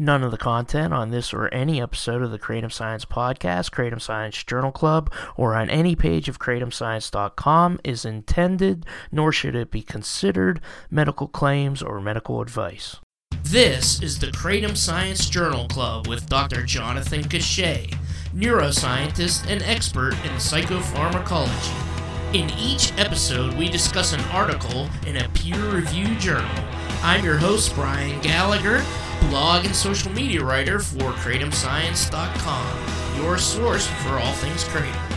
None of the content on this or any episode of the Kratom Science Podcast, Kratom Science Journal Club, or on any page of kratomscience.com is intended, nor should it be considered, medical claims or medical advice. This is the Kratom Science Journal Club with Dr. Jonathan Cachat, neuroscientist and expert in psychopharmacology. In each episode, we discuss an article in a peer reviewed journal. I'm your host, Brian Gallagher blog and social media writer for KratomScience.com, your source for all things Kratom.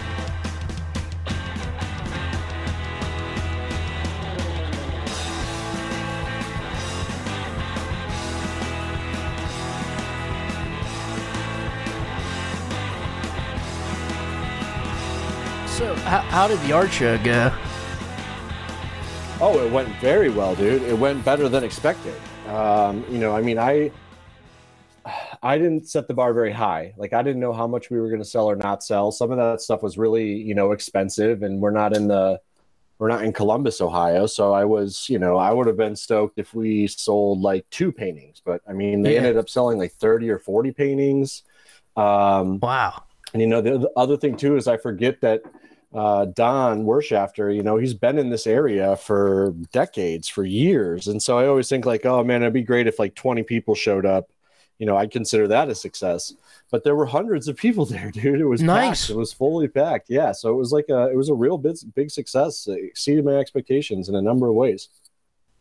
So, how, how did the art show go? Oh, it went very well, dude. It went better than expected. Um, you know, I mean, I I didn't set the bar very high. Like I didn't know how much we were going to sell or not sell. Some of that stuff was really, you know, expensive, and we're not in the we're not in Columbus, Ohio. So I was, you know, I would have been stoked if we sold like two paintings, but I mean, they yeah. ended up selling like thirty or forty paintings. Um, wow. And you know, the, the other thing too is I forget that uh, Don Wirtschafter, you know, he's been in this area for decades, for years. And so I always think like, oh man, it'd be great if like 20 people showed up. You know, I'd consider that a success. But there were hundreds of people there, dude. It was nice. Packed. It was fully packed. Yeah. So it was like a, it was a real big, big success. It exceeded my expectations in a number of ways.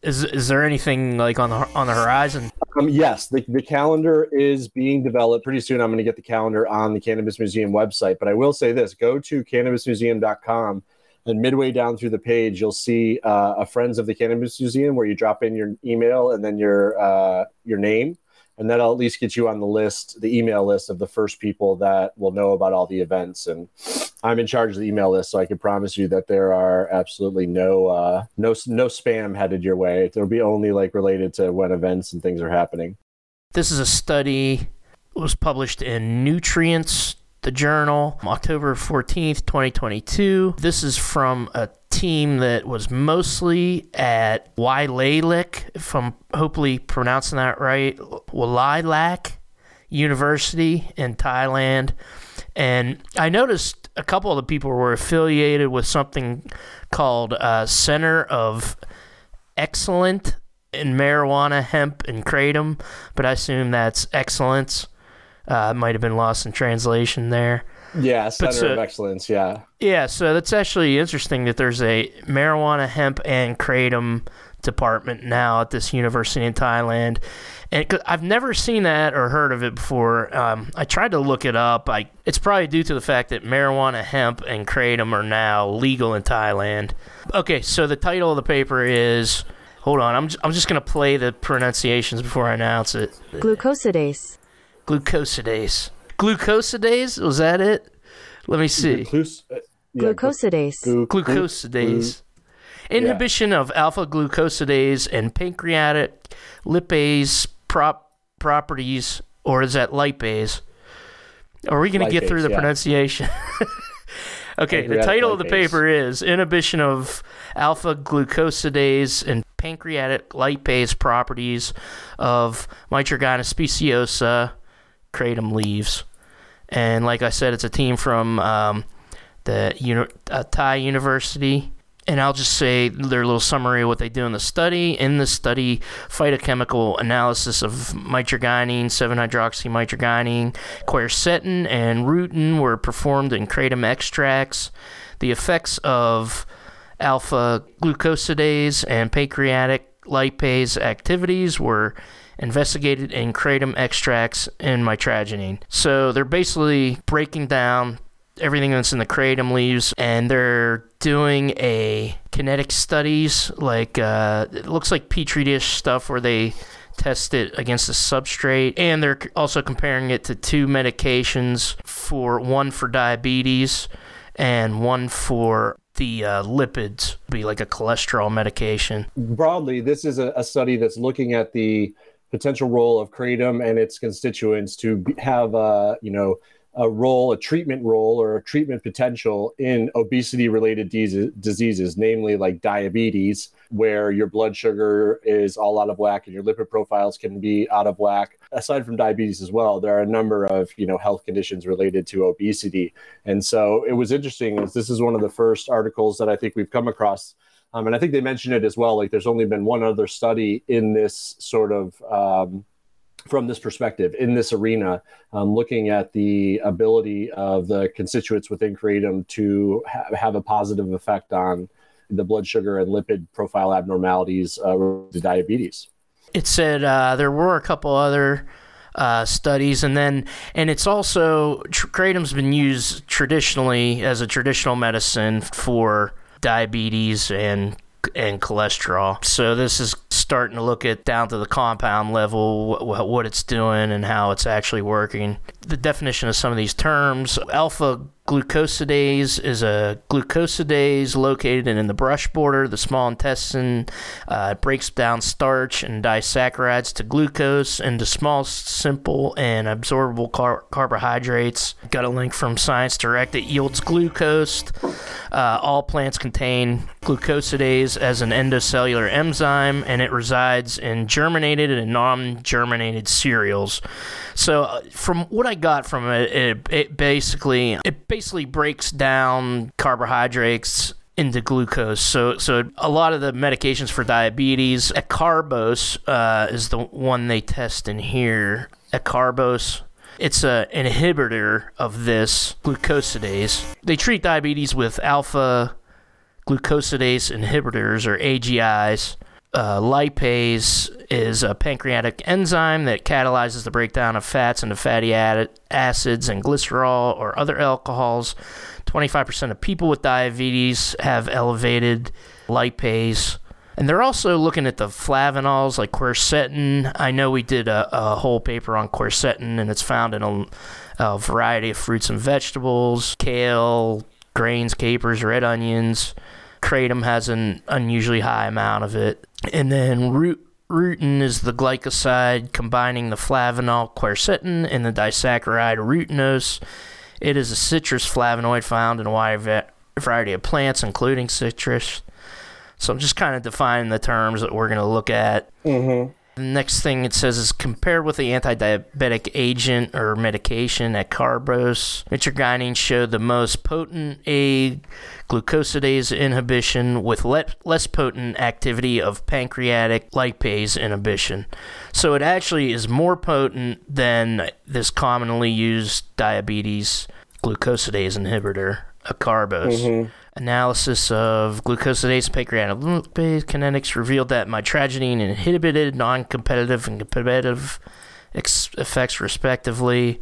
Is is there anything like on the on the horizon? Um, yes, the, the calendar is being developed. Pretty soon, I'm going to get the calendar on the Cannabis Museum website. But I will say this: go to cannabismuseum.com, and midway down through the page, you'll see uh, a Friends of the Cannabis Museum where you drop in your email and then your uh, your name and that'll at least get you on the list, the email list of the first people that will know about all the events. And I'm in charge of the email list, so I can promise you that there are absolutely no uh, no no spam headed your way. It'll be only like related to when events and things are happening. This is a study was published in Nutrients the Journal, October 14th, 2022. This is from a team that was mostly at Walailak, if I'm hopefully pronouncing that right, Walailak University in Thailand. And I noticed a couple of the people were affiliated with something called uh, Center of Excellent in Marijuana, Hemp, and Kratom, but I assume that's excellence. Uh, might have been lost in translation there. Yeah, Center so, of Excellence. Yeah. Yeah, so that's actually interesting that there's a marijuana, hemp, and kratom department now at this university in Thailand. And I've never seen that or heard of it before. Um, I tried to look it up. I, it's probably due to the fact that marijuana, hemp, and kratom are now legal in Thailand. Okay, so the title of the paper is. Hold on, I'm, I'm just going to play the pronunciations before I announce it. Glucosidase glucosidase. Glucosidase was that it? Let me see. Glucose, uh, yeah, glucosidase. Glu- glucosidase. Inhibition yeah. of alpha glucosidase and pancreatic lipase prop properties, or is that lipase? Are we going to get through the yeah. pronunciation? okay, pancreatic the title lipase. of the paper is Inhibition of Alpha Glucosidase and Pancreatic Lipase Properties of Mitragyna speciosa kratom leaves. And like I said, it's a team from um, the uni- uh, Thai University. And I'll just say their little summary of what they do in the study. In the study, phytochemical analysis of mitragynine, 7-hydroxymitragynine, quercetin, and rutin were performed in kratom extracts. The effects of alpha glucosidase and pancreatic lipase activities were investigated in kratom extracts and mitragynine. So they're basically breaking down everything that's in the kratom leaves and they're doing a kinetic studies like uh, it looks like petri dish stuff where they test it against the substrate and they're also comparing it to two medications for one for diabetes and one for the uh, lipids be like a cholesterol medication broadly this is a, a study that's looking at the potential role of kratom and its constituents to have a you know a role, a treatment role, or a treatment potential in obesity-related diseases, namely like diabetes where your blood sugar is all out of whack and your lipid profiles can be out of whack. Aside from diabetes as well, there are a number of you know health conditions related to obesity, and so it was interesting. As this is one of the first articles that I think we've come across. Um, and I think they mentioned it as well. Like, there's only been one other study in this sort of um, from this perspective in this arena, um, looking at the ability of the constituents within kratom to ha- have a positive effect on the blood sugar and lipid profile abnormalities uh, to diabetes. It said uh, there were a couple other uh, studies, and then and it's also tr- kratom's been used traditionally as a traditional medicine for diabetes and and cholesterol. So this is starting to look at down to the compound level what, what it's doing and how it's actually working. The definition of some of these terms: alpha glucosidase is a glucosidase located in the brush border, the small intestine. Uh, it breaks down starch and disaccharides to glucose into small, simple, and absorbable car- carbohydrates. Got a link from Science Direct. It yields glucose. Uh, all plants contain glucosidase as an endocellular enzyme, and it resides in germinated and non-germinated cereals. So, uh, from what I got from it, it, it basically it basically breaks down carbohydrates into glucose. So, so a lot of the medications for diabetes, acarbose uh, is the one they test in here. Acarbose. It's an inhibitor of this glucosidase. They treat diabetes with alpha glucosidase inhibitors or AGIs. Uh, lipase is a pancreatic enzyme that catalyzes the breakdown of fats into fatty acids and glycerol or other alcohols. 25% of people with diabetes have elevated lipase. And they're also looking at the flavanols like quercetin. I know we did a, a whole paper on quercetin, and it's found in a, a variety of fruits and vegetables kale, grains, capers, red onions. Kratom has an unusually high amount of it. And then root, rutin is the glycoside combining the flavanol quercetin and the disaccharide rutinose. It is a citrus flavonoid found in a wide variety of plants, including citrus. So I'm just kind of defining the terms that we're going to look at. Mm-hmm. The next thing it says is compared with the anti-diabetic agent or medication acarbose, mitragynine showed the most potent A glucosidase inhibition with le- less potent activity of pancreatic lipase inhibition. So it actually is more potent than this commonly used diabetes glucosidase inhibitor, acarbose. Mm-hmm. Analysis of glucosidase and pancreatic kinetics revealed that mitragynine inhibited non-competitive and competitive ex- effects respectively.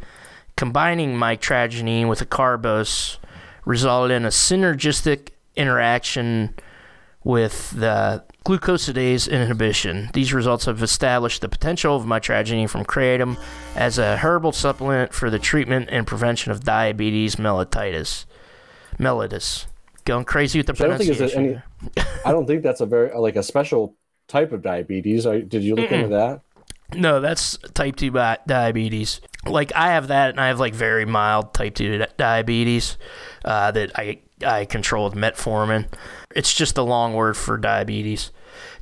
Combining mitragynine with acarbose resulted in a synergistic interaction with the glucosidase inhibition. These results have established the potential of mitragynine from kratom as a herbal supplement for the treatment and prevention of diabetes mellitus. Mellitus going crazy with the pronunciation. I don't think, any, I don't think that's a very like a special type of diabetes. I, Did you look Mm-mm. into that? No, that's type 2 diabetes. Like I have that and I have like very mild type 2 diabetes uh, that I I control with metformin. It's just a long word for diabetes.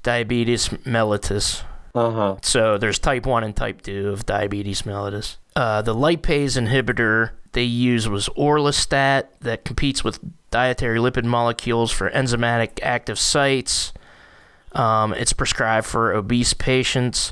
Diabetes mellitus. Uh-huh. So there's type 1 and type 2 of diabetes mellitus. Uh, the lipase inhibitor they used was orlistat that competes with dietary lipid molecules for enzymatic active sites. Um, it's prescribed for obese patients.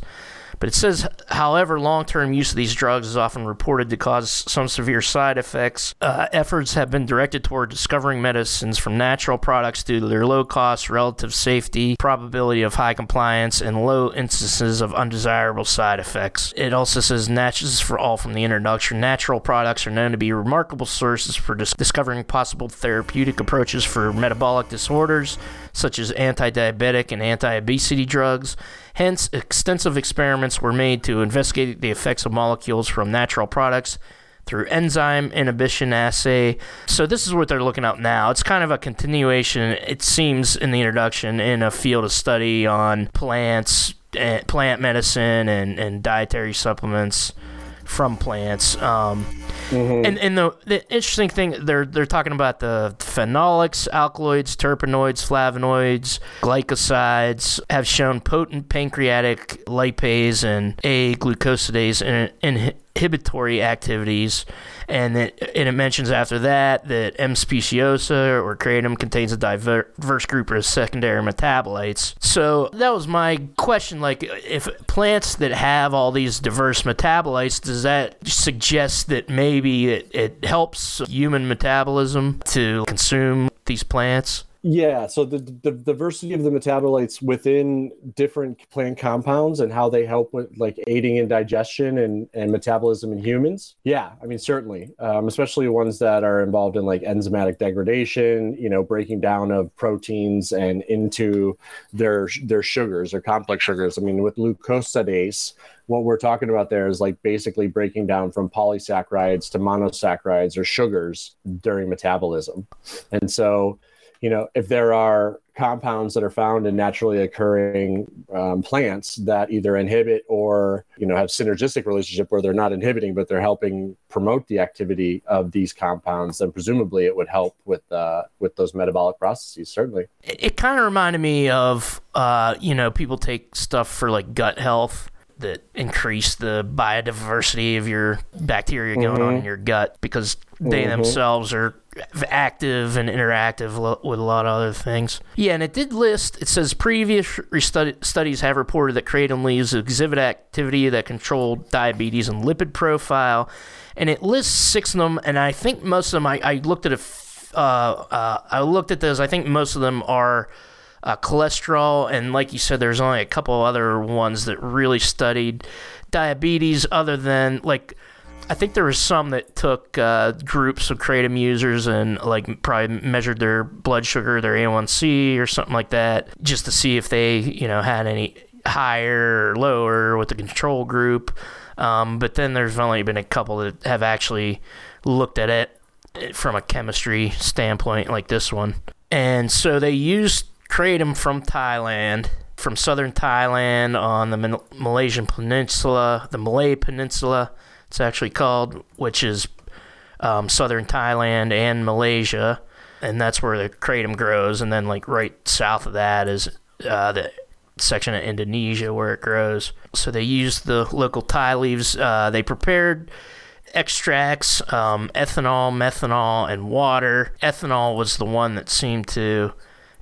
But it says, however, long term use of these drugs is often reported to cause some severe side effects. Uh, efforts have been directed toward discovering medicines from natural products due to their low cost, relative safety, probability of high compliance, and low instances of undesirable side effects. It also says, is for all from the introduction. Natural products are known to be remarkable sources for dis- discovering possible therapeutic approaches for metabolic disorders, such as anti diabetic and anti obesity drugs. Hence, extensive experiments were made to investigate the effects of molecules from natural products through enzyme inhibition assay. So this is what they're looking at now. It's kind of a continuation, it seems, in the introduction in a field of study on plants, eh, plant medicine, and, and dietary supplements from plants. Um, Mm-hmm. And and the the interesting thing they're they're talking about the phenolics, alkaloids, terpenoids, flavonoids, glycosides have shown potent pancreatic lipase and A glucosidase inhibitory activities and it, and it mentions after that that M. speciosa or kratom contains a diverse group of secondary metabolites. So that was my question. Like, if plants that have all these diverse metabolites, does that suggest that maybe it, it helps human metabolism to consume these plants? Yeah, so the, the diversity of the metabolites within different plant compounds and how they help with like aiding in digestion and, and metabolism in humans. Yeah, I mean certainly, um, especially ones that are involved in like enzymatic degradation, you know, breaking down of proteins and into their their sugars or complex sugars. I mean, with glucosidase, what we're talking about there is like basically breaking down from polysaccharides to monosaccharides or sugars during metabolism, and so you know, if there are compounds that are found in naturally occurring um, plants that either inhibit or you know have synergistic relationship where they're not inhibiting but they're helping promote the activity of these compounds then presumably it would help with uh, with those metabolic processes certainly. It, it kind of reminded me of uh, you know people take stuff for like gut health that increase the biodiversity of your bacteria going mm-hmm. on in mm-hmm. your gut because they mm-hmm. themselves are active and interactive with a lot of other things. Yeah, and it did list, it says previous studies have reported that kratom leaves exhibit activity that controlled diabetes and lipid profile. And it lists six of them, and I think most of them, I, I looked at a, uh, uh, I looked at those, I think most of them are uh, cholesterol, and like you said, there's only a couple other ones that really studied diabetes other than like I think there was some that took uh, groups of kratom users and like probably measured their blood sugar, their A1C or something like that, just to see if they you know had any higher or lower with the control group. Um, but then there's only been a couple that have actually looked at it from a chemistry standpoint, like this one. And so they used kratom from Thailand, from southern Thailand on the Malaysian Peninsula, the Malay Peninsula it's actually called, which is um, southern Thailand and Malaysia, and that's where the kratom grows. And then like right south of that is uh, the section of Indonesia where it grows. So they used the local Thai leaves. Uh, they prepared extracts, um, ethanol, methanol, and water. Ethanol was the one that seemed to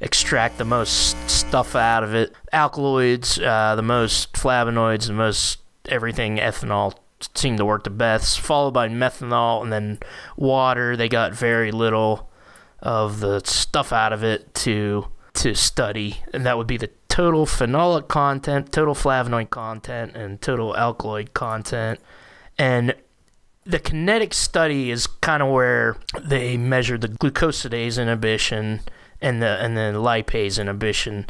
extract the most stuff out of it. Alkaloids, uh, the most flavonoids, the most everything ethanol seemed to work the best, followed by methanol and then water. They got very little of the stuff out of it to to study, and that would be the total phenolic content, total flavonoid content, and total alkaloid content. And the kinetic study is kind of where they measured the glucosidase inhibition and the and the lipase inhibition.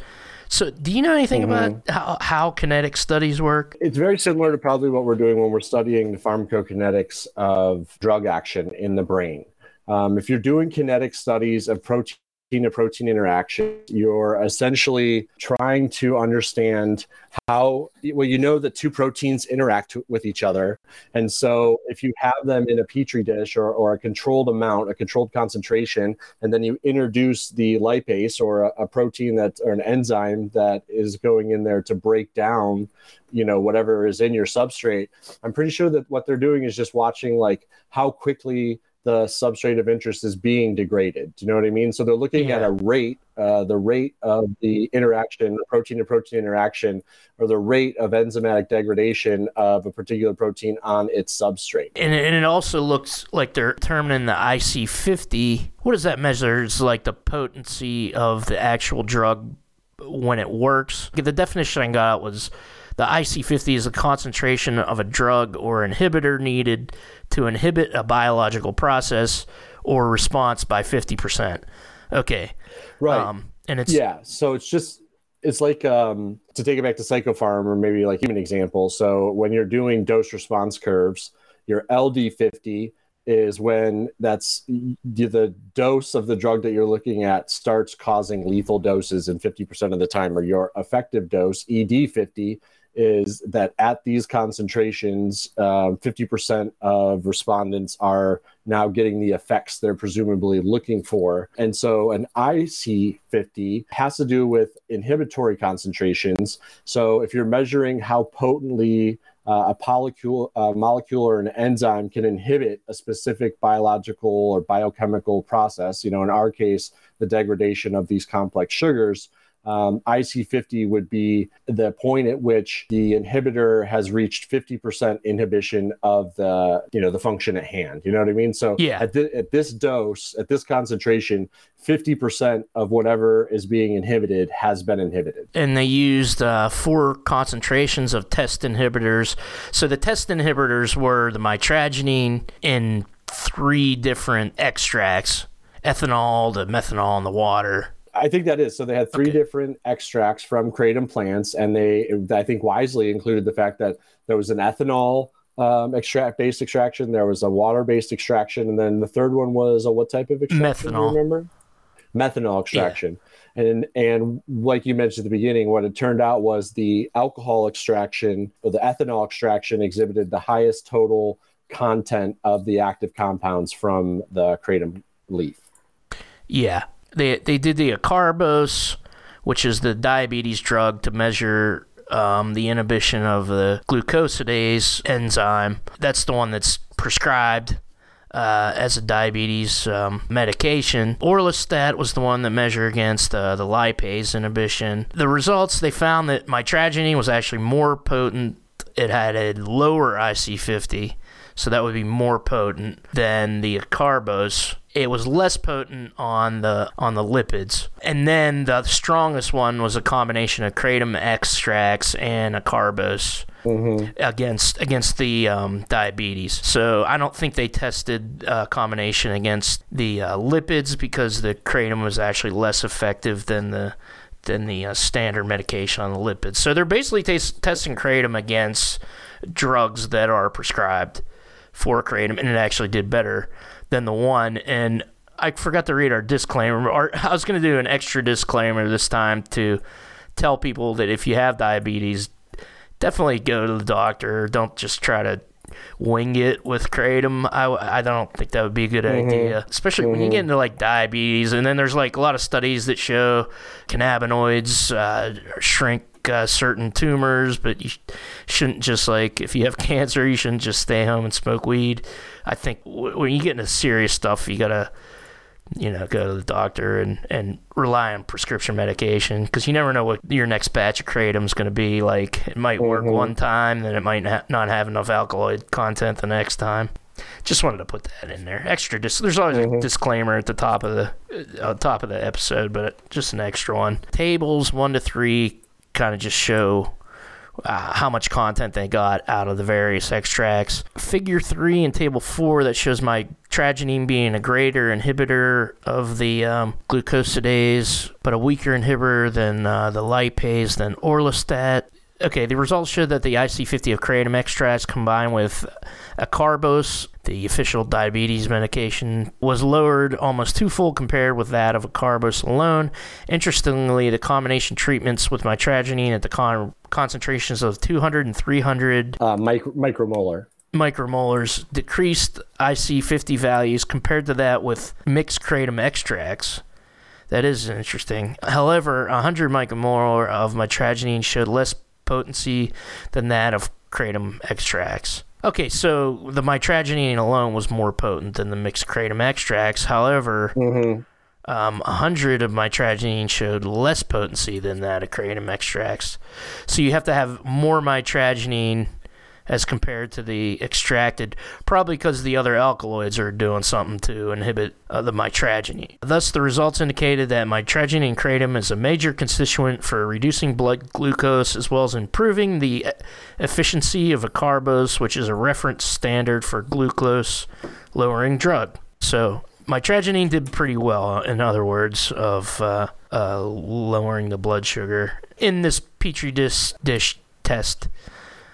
So, do you know anything mm-hmm. about how, how kinetic studies work? It's very similar to probably what we're doing when we're studying the pharmacokinetics of drug action in the brain. Um, if you're doing kinetic studies of protein to protein interaction. You're essentially trying to understand how, well, you know that two proteins interact with each other. And so if you have them in a petri dish or, or a controlled amount, a controlled concentration, and then you introduce the lipase or a, a protein that, or an enzyme that is going in there to break down, you know, whatever is in your substrate, I'm pretty sure that what they're doing is just watching like how quickly the substrate of interest is being degraded. Do you know what I mean? So they're looking yeah. at a rate, uh, the rate of the interaction, the protein to protein interaction, or the rate of enzymatic degradation of a particular protein on its substrate. And, and it also looks like they're determining the IC50. What does that measure? It's like the potency of the actual drug when it works. The definition I got was the IC50 is a concentration of a drug or inhibitor needed to inhibit a biological process or response by 50%. Okay. Right. Um, and it's Yeah, so it's just it's like um, to take it back to psychopharm or maybe like even example. So when you're doing dose response curves, your LD50 is when that's the dose of the drug that you're looking at starts causing lethal doses in 50% of the time, or your effective dose, ED50, is that at these concentrations, um, 50% of respondents are now getting the effects they're presumably looking for. And so an IC50 has to do with inhibitory concentrations. So if you're measuring how potently uh, a molecule, a molecule or an enzyme can inhibit a specific biological or biochemical process, you know, in our case, the degradation of these complex sugars, um, IC50 would be the point at which the inhibitor has reached 50% inhibition of the, you know, the function at hand. You know what I mean? So yeah. at, th- at this dose, at this concentration, 50% of whatever is being inhibited has been inhibited. And they used uh, four concentrations of test inhibitors. So the test inhibitors were the mitragynine in three different extracts ethanol, the methanol, and the water I think that is. So they had three okay. different extracts from kratom plants, and they, I think, wisely included the fact that there was an ethanol um, extract based extraction, there was a water based extraction, and then the third one was a what type of extraction? Methanol. remember? Methanol extraction. Yeah. And and like you mentioned at the beginning, what it turned out was the alcohol extraction or the ethanol extraction exhibited the highest total content of the active compounds from the kratom leaf. Yeah, they they did the acarbose, which is the diabetes drug to measure um, the inhibition of the glucosidase enzyme. That's the one that's prescribed uh, as a diabetes um, medication. Orlistat was the one that measured against uh, the lipase inhibition. The results they found that mitragynine was actually more potent. It had a lower IC50, so that would be more potent than the acarbose it was less potent on the on the lipids. And then the strongest one was a combination of kratom extracts and acarbose. Mm-hmm. against against the um, diabetes. So I don't think they tested a combination against the uh, lipids because the kratom was actually less effective than the than the uh, standard medication on the lipids. So they're basically t- testing kratom against drugs that are prescribed for kratom, and it actually did better than the one. And I forgot to read our disclaimer. Our, I was going to do an extra disclaimer this time to tell people that if you have diabetes, definitely go to the doctor. Don't just try to wing it with kratom. I, I don't think that would be a good mm-hmm. idea, especially mm-hmm. when you mm-hmm. get into like diabetes. And then there's like a lot of studies that show cannabinoids uh, shrink uh, certain tumors, but you shouldn't just like if you have cancer, you shouldn't just stay home and smoke weed. I think w- when you get into serious stuff, you gotta you know go to the doctor and and rely on prescription medication because you never know what your next batch of kratom is going to be like. It might work mm-hmm. one time, then it might ha- not have enough alkaloid content the next time. Just wanted to put that in there. Extra. Dis- there's always mm-hmm. a disclaimer at the top of the uh, top of the episode, but just an extra one. Tables one to three kind of just show uh, how much content they got out of the various extracts. Figure 3 and Table 4 that shows my mitragynine being a greater inhibitor of the um, glucosidase, but a weaker inhibitor than uh, the lipase, than orlistat. Okay, the results show that the IC50 of kratom extracts combined with acarbose, the official diabetes medication, was lowered almost twofold compared with that of acarbose alone. Interestingly, the combination treatments with mitragynine at the con- concentrations of 200 and 300 uh, micro- micromolar micromolars decreased IC50 values compared to that with mixed kratom extracts. That is interesting. However, 100 micromolar of mitragynine showed less potency than that of kratom extracts. Okay, so the mitragynine alone was more potent than the mixed kratom extracts. However, mm-hmm. um, 100 of mitragynine showed less potency than that of kratom extracts. So you have to have more mitragynine as compared to the extracted, probably because the other alkaloids are doing something to inhibit uh, the mitragynine. Thus, the results indicated that mitragynine kratom is a major constituent for reducing blood glucose as well as improving the efficiency of acarbose, which is a reference standard for glucose lowering drug. So, mitragynine did pretty well, in other words, of uh, uh, lowering the blood sugar in this petri dish test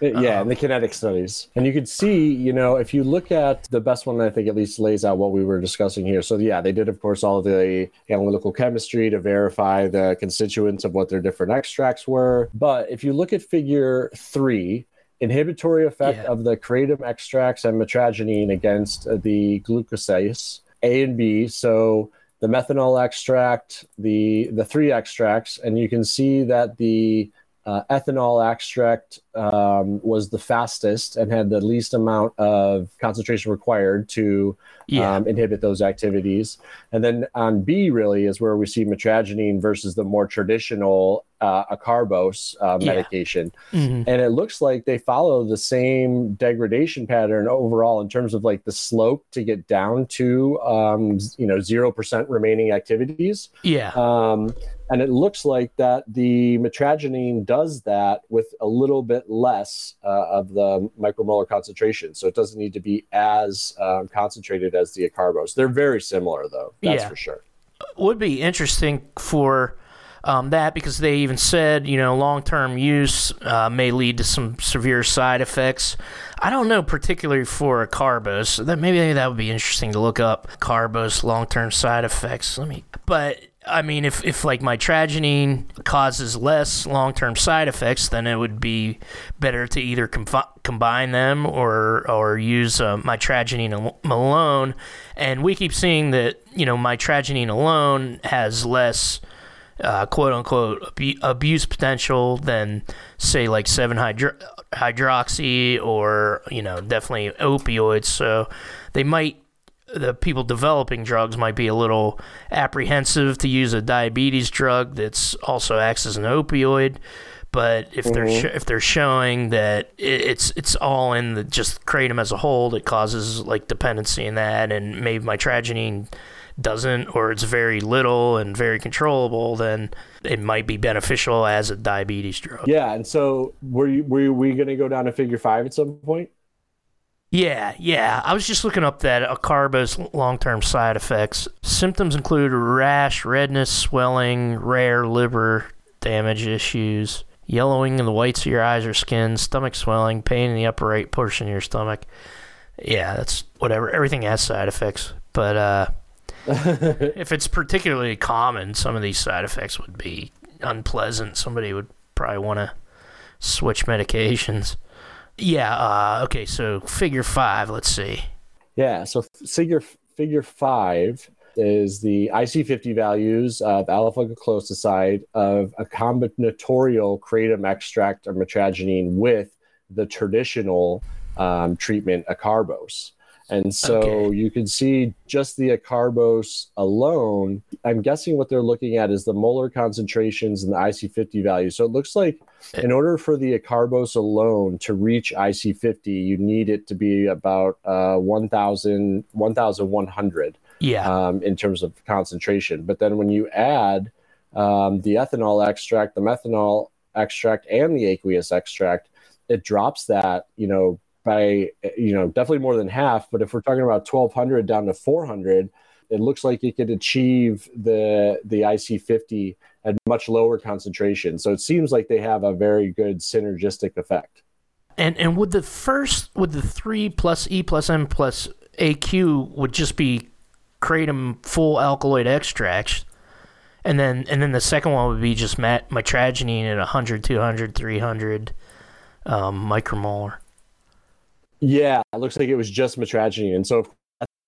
Yeah, and the kinetic studies. And you can see, you know, if you look at the best one, I think at least lays out what we were discussing here. So, yeah, they did, of course, all the analytical chemistry to verify the constituents of what their different extracts were. But if you look at figure three, inhibitory effect Yeah. of the kratom extracts and mitragynine against uh, the glucosase A and B. So the methanol extract, the the three extracts, and you can see that the uh, ethanol extract um, was the fastest and had the least amount of concentration required to Yeah. um, inhibit those activities. And then on B, really, is where we see mitragynine versus the more traditional uh, acarbose uh, Yeah. medication. Mhm. And it looks like they follow the same degradation pattern overall in terms of like the slope to get down to, um, you know, 0% remaining activities. Yeah. And it looks like that the mitragynine does that with a little bit less uh, of the micromolar concentration. So it doesn't need to be as um, concentrated as the acarbose. They're very similar, though. That's Yeah. for sure. would be interesting for um, that because they even said you know long term use uh, may lead to some severe side effects. I don't know particularly for acarbose. That maybe that would be interesting to look up carbos long term side effects. Let me, but. I mean, if, if like my mitragynine causes less long term side effects, then it would be better to either combine them or or use uh, mitragynine al- alone. And we keep seeing that you know my mitragynine alone has less uh, quote unquote abu- abuse potential than say like 7 hydro- hydroxy or you know definitely opioids so they might the people developing drugs might be a little apprehensive to use a diabetes drug that's also acts as an opioid but if they're mm-hmm. sh- if they're showing that i- it's it's all in the just kratom as a whole that causes like dependency in that and maybe mitragynine doesn't or it's very little and very controllable then it might be beneficial as a diabetes drug Yeah. And so were, you, were we going to go down to figure five at some point? Yeah, yeah. I was just looking up that acarbose long-term side effects. Symptoms include rash, redness, swelling, rare liver damage issues, yellowing in the whites of your eyes or skin, stomach swelling, pain in the upper right portion of your stomach. Yeah, that's whatever. Everything has side effects, but uh, if it's particularly common, some of these side effects would be unpleasant. Somebody would probably want to switch medications. Yeah. Uh, okay. So figure five. Let's see. Yeah. So figure figure five is the IC50 values of alpha glucoside of a combinatorial kratom extract or mitragynine with the traditional um, treatment acarbose. And so Okay. you can see just the acarbose alone. I'm guessing what they're looking at is the molar concentrations and the IC50 values. So it looks like in order for the acarbose alone to reach IC50, you need it to be about uh, 1,000, 1,100 Yeah. um, in terms of concentration. But then when you add um, the ethanol extract, the methanol extract, and the aqueous extract, it drops that, you know, by, you know, definitely more than half. But if we're talking about 1,200 down to 400, it looks like it could achieve the the IC50 at much lower concentration. So it seems like they have a very good synergistic effect. and and would the first would the three plus E plus M plus AQ would just be kratom full alkaloid extracts, and then and then the second one would be just mat, mitragynine at 100, 200, 300 um, micromolar. Yeah, it looks like it was just mitragynine. And so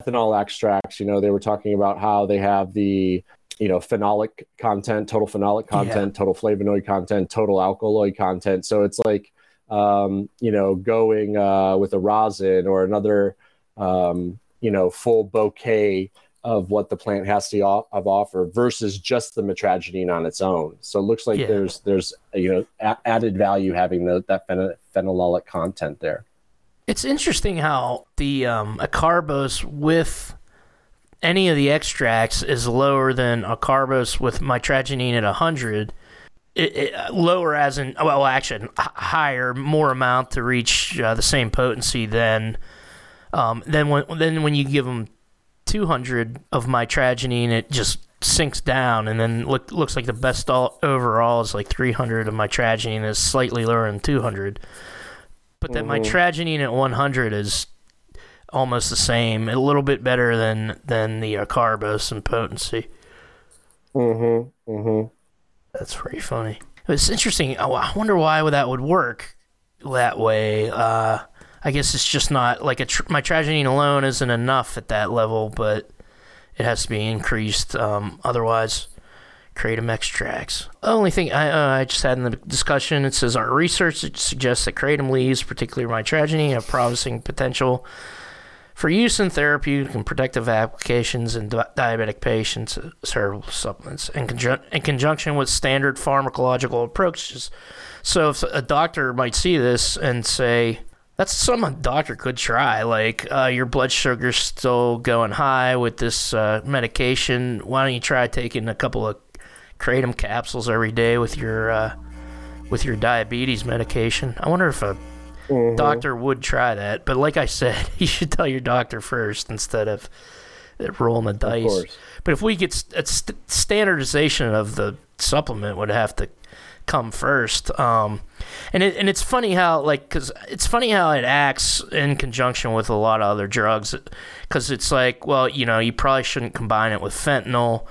ethanol extracts, you know, they were talking about how they have the, you know, phenolic content, total phenolic content, total flavonoid content, total alkaloid content. So it's like, um, you know, going uh, with a rosin or another, um, you know, full bouquet of what the plant has to o- of offer versus just the mitragynine on its own. So it looks like Yeah. there's there's you know a- added value having the, that phen- phenololic content there. It's interesting how the um, acarbose with any of the extracts is lower than acarbose with mitragynine at 100. It, it, lower as in, well, actually, h- higher, more amount to reach uh, the same potency than um, then when then when you give them 200 of mitragynine, it just sinks down, and then look, looks like the best all, overall is like 300 of mitragynine is slightly lower than 200 but that mitragynine at 100 is almost the same, a little bit better than than the acarbose in potency. Mm-hmm. Mm-hmm. That's pretty funny. It's interesting. Oh, I wonder why that would work that way. Uh, I guess it's just not like a tr- mitragynine alone isn't enough at that level, but it has to be increased. Um, otherwise, kratom extracts. Only thing I, uh, I just had in the discussion it says our research suggests that kratom leaves, particularly my have promising potential for use in therapeutic and protective applications in di- diabetic patients, uh, herbal supplements, in, in conjunction with standard pharmacological approaches. So, if a doctor might see this and say, that's something a doctor could try. Like, uh, your blood sugar's still going high with this uh, medication. Why don't you try taking a couple of kratom capsules every day with your uh, with your diabetes medication? I wonder if a Mm-hmm. doctor would try that. But like I said, you should tell your doctor first instead of uh, rolling the dice. But if we get st- st- standardization of the supplement would have to come first. Um, and it, and it's funny how like because it's funny how it acts in conjunction with a lot of other drugs because it's like well you know you probably shouldn't combine it with fentanyl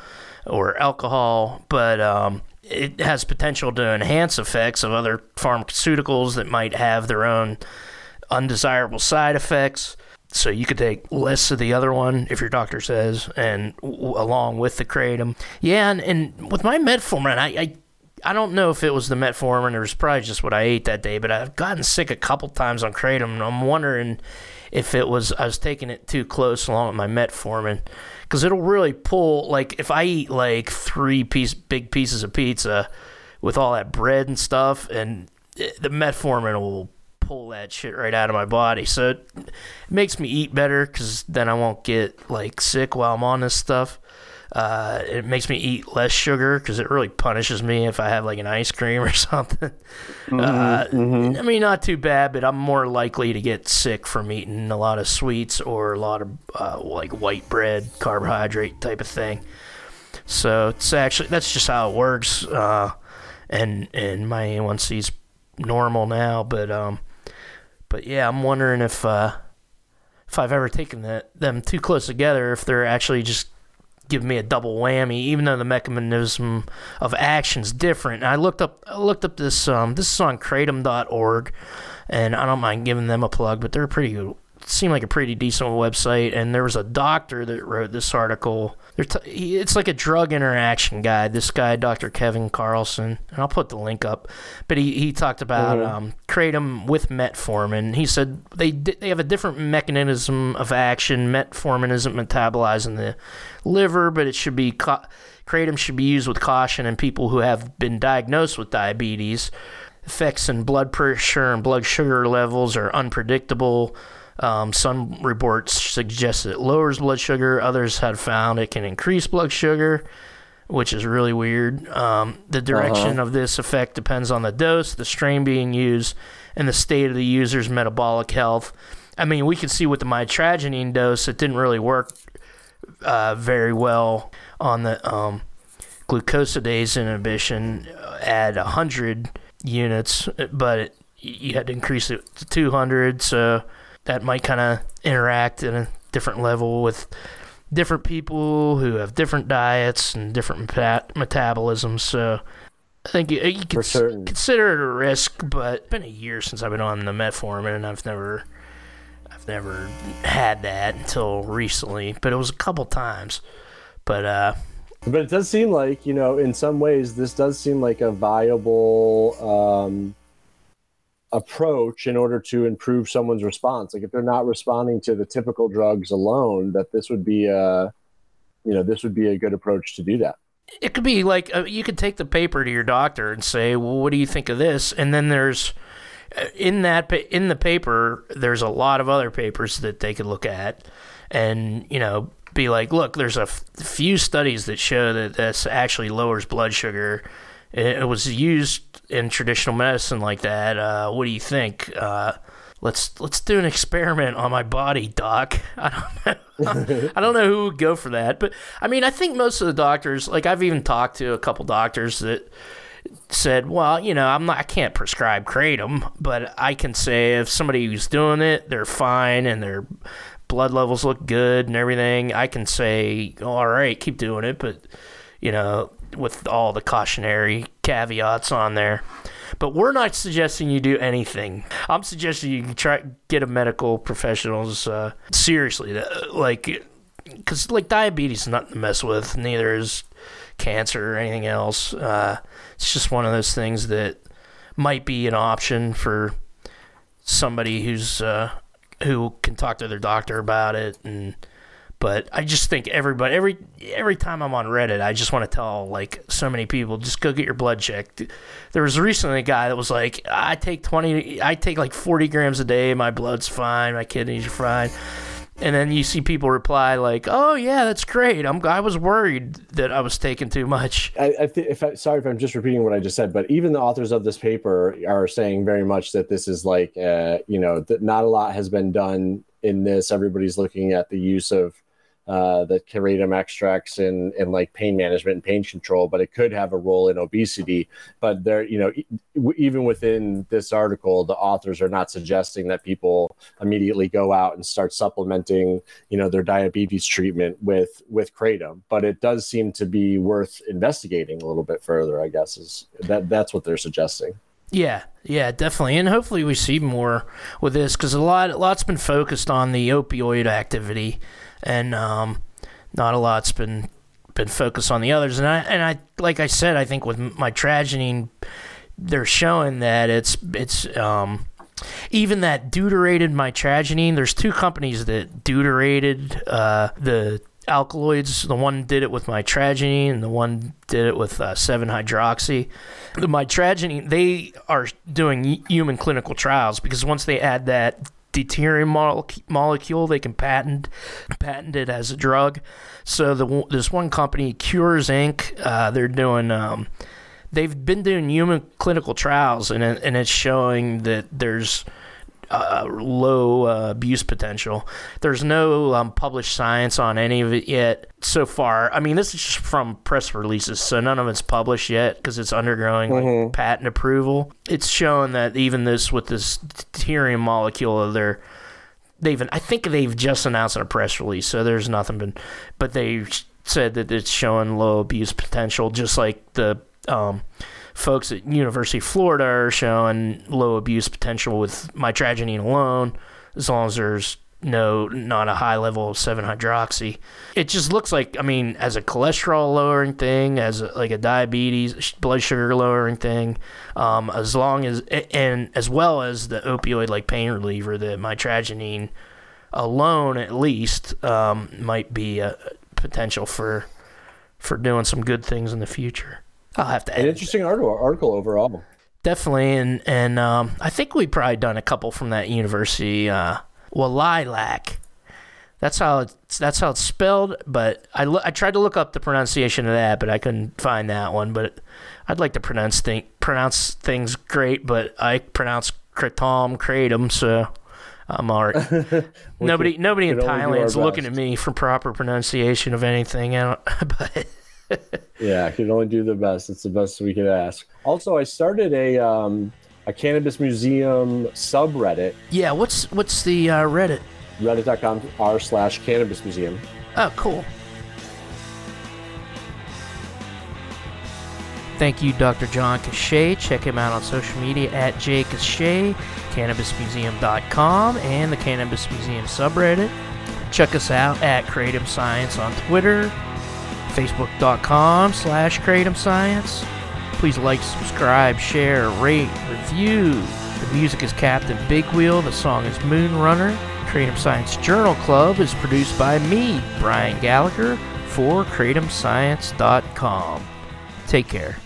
or alcohol, but um, it has potential to enhance effects of other pharmaceuticals that might have their own undesirable side effects. So you could take less of the other one if your doctor says, and w- along with the kratom. Yeah, and, and with my metformin, I, I I don't know if it was the metformin or it was probably just what I ate that day, but I've gotten sick a couple times on kratom, and I'm wondering if it was I was taking it too close along with my metformin because it'll really pull. Like if I eat like three piece big pieces of pizza with all that bread and stuff, and it- the metformin will pull that shit right out of my body. So it makes me eat better because then I won't get like sick while I'm on this stuff. Uh, it makes me eat less sugar because it really punishes me if I have like an ice cream or something. Uh, I mean, not too bad, but I'm more likely to get sick from eating a lot of sweets or a lot of uh, like white bread, carbohydrate type of thing. So it's actually that's just how it works. Uh, and and my A1C's normal now, but um, but yeah, I'm wondering if uh, if I've ever taken that them too close together, if they're actually just giving me a double whammy, even though the mechanism of action's different. And I looked up I looked up this um this is on kratom.org and I don't mind giving them a plug, but they're pretty good seem like a pretty decent website and there was a doctor that wrote this article t- it's like a drug interaction guide this guy dr kevin carlson and i'll put the link up. But he, he talked about um, kratom with metformin he said they di- they have a different mechanism of action. Metformin isn't metabolized in the liver but it should be ca- kratom should be used with caution in people who have been diagnosed with diabetes. Effects in blood pressure and blood sugar levels are unpredictable. Um, some reports suggest it lowers blood sugar. Others have found it can increase blood sugar, which is really weird. Um, the direction of this effect depends on the dose, the strain being used, and the state of the user's metabolic health. I mean, we could see with the mitragynine dose, it didn't really work uh, very well on the um, glucosidase inhibition uh, at 100 units, but it, you had to increase it to 200, so that might kind of interact at a different level with different people who have different diets and different meta- metabolisms. So I think you, you could consider it a risk, but it's been a year since I've been on the metformin, and I've never, I've never had that until recently. But it was a couple times. But uh, But it does seem like, you know, in some ways, this does seem like a viable um, approach in order to improve someone's response. Like if they're not responding to the typical drugs alone, that this would be a, you know, this would be a good approach to do that. it could be like uh, you could take the paper to your doctor and say, "Well, what do you think of this?" And then there's uh, in that in the paper, there's a lot of other papers that they could look at, and you know, be like, "Look, there's a f- few studies that show that this actually lowers blood sugar." It, it was used in traditional medicine like that. Uh, what do you think? Uh, let's let's do an experiment on my body, doc. I don't know. I don't know who would go for that, but I mean, I think most of the doctors, like I've even talked to a couple doctors that said, well, you know, I'm not, I can't prescribe kratom, but I can say if somebody who's doing it, they're fine and their blood levels look good and everything, I can say, all right, keep doing it, but you know, with all the cautionary caveats on there. But we're not suggesting you do anything. I'm suggesting you try get a medical professionals uh, seriously, like because like diabetes is nothing to mess with. Neither is cancer or anything else. Uh, it's just one of those things that might be an option for somebody who's uh, who can talk to their doctor about it and but I just think everybody every every time I'm on Reddit, I just want to tell like so many people just go get your blood checked. There was recently a guy that was like, I take 20, I take like 40 grams a day, my blood's fine, my kidneys are fine and then you see people reply like, "Oh yeah, that's great. I'm I was worried that I was taking too much." I, I th- if I, sorry if I'm just repeating what I just said, but even the authors of this paper are saying very much that this is like, uh, you know, that not a lot has been done in this. Everybody's looking at the use of uh, the kratom extracts in, in like pain management and pain control, but it could have a role in obesity. But there, you know, even within this article, the authors are not suggesting that people immediately go out and start supplementing, you know, their diabetes treatment with with kratom. But it does seem to be worth investigating a little bit further. I guess is that that's what they're suggesting. Yeah, yeah, definitely, and hopefully we see more with this because a lot, a lot's been focused on the opioid activity and um, not a lot's been been focused on the others. And I and I like I said, I think with mitragynine, they're showing that it's it's um, even that deuterated mitragynine. There's two companies that deuterated uh, the alkaloids. The one did it with mitragynine, and the one did it with uh, 7-hydroxy. The mitragynine, they are doing human clinical trials because once they add that deuterium molecule. They can patent patent it as a drug. So the this one company, Kures Inc. Uh, they're doing. Um, they've been doing human clinical trials, and and it's showing that there's uh, low uh, abuse potential. There's no um, published science on any of it yet so far. I mean, this is just from press releases, so none of it's published yet because it's undergoing mm-hmm. like, patent approval. It's showing that even this with this deuterium molecule, they're they've I think they've just announced in a press release, so there's nothing been, but they said that it's showing low abuse potential, just like the um, folks at University of Florida are showing low abuse potential with mitragynine alone, as long as there's no not a high level of 7-hydroxy. It just looks like I mean as a cholesterol lowering thing, as a, like a diabetes blood sugar lowering thing, um, as long as and as well as the opioid like pain reliever, the mitragynine alone at least um, might be a potential for for doing some good things in the future. I'll have to. An interesting article, article overall. Definitely, and and um, I think we probably done a couple from that university. Uh, Walailak. That's how it's that's how it's spelled. But I lo- I tried to look up the pronunciation of that, but I couldn't find that one. But I'd like to pronounce thing pronounce things great, but I pronounce kratom kratom, so I'm alright. nobody can, nobody in Thailand's looking at me for proper pronunciation of anything. but yeah, I can only do the best. It's the best we could ask. Also, I started a um, a cannabis museum subreddit. Yeah, what's what's the uh, Reddit? Reddit.com r slash cannabis museum. Oh, cool. Thank you, Dr. John Cachat. Check him out on social media at jcachat, cannabismuseum.com, and the Cannabis Museum subreddit. Check us out at Creative Science on Twitter, facebook.com slash kratom science. Please like, subscribe, share, rate, review. The music is Captain Big Wheel. The song is Moon Runner. Kratom Science Journal Club is produced by me, Brian Gallagher, for KratomScience.com. Take care.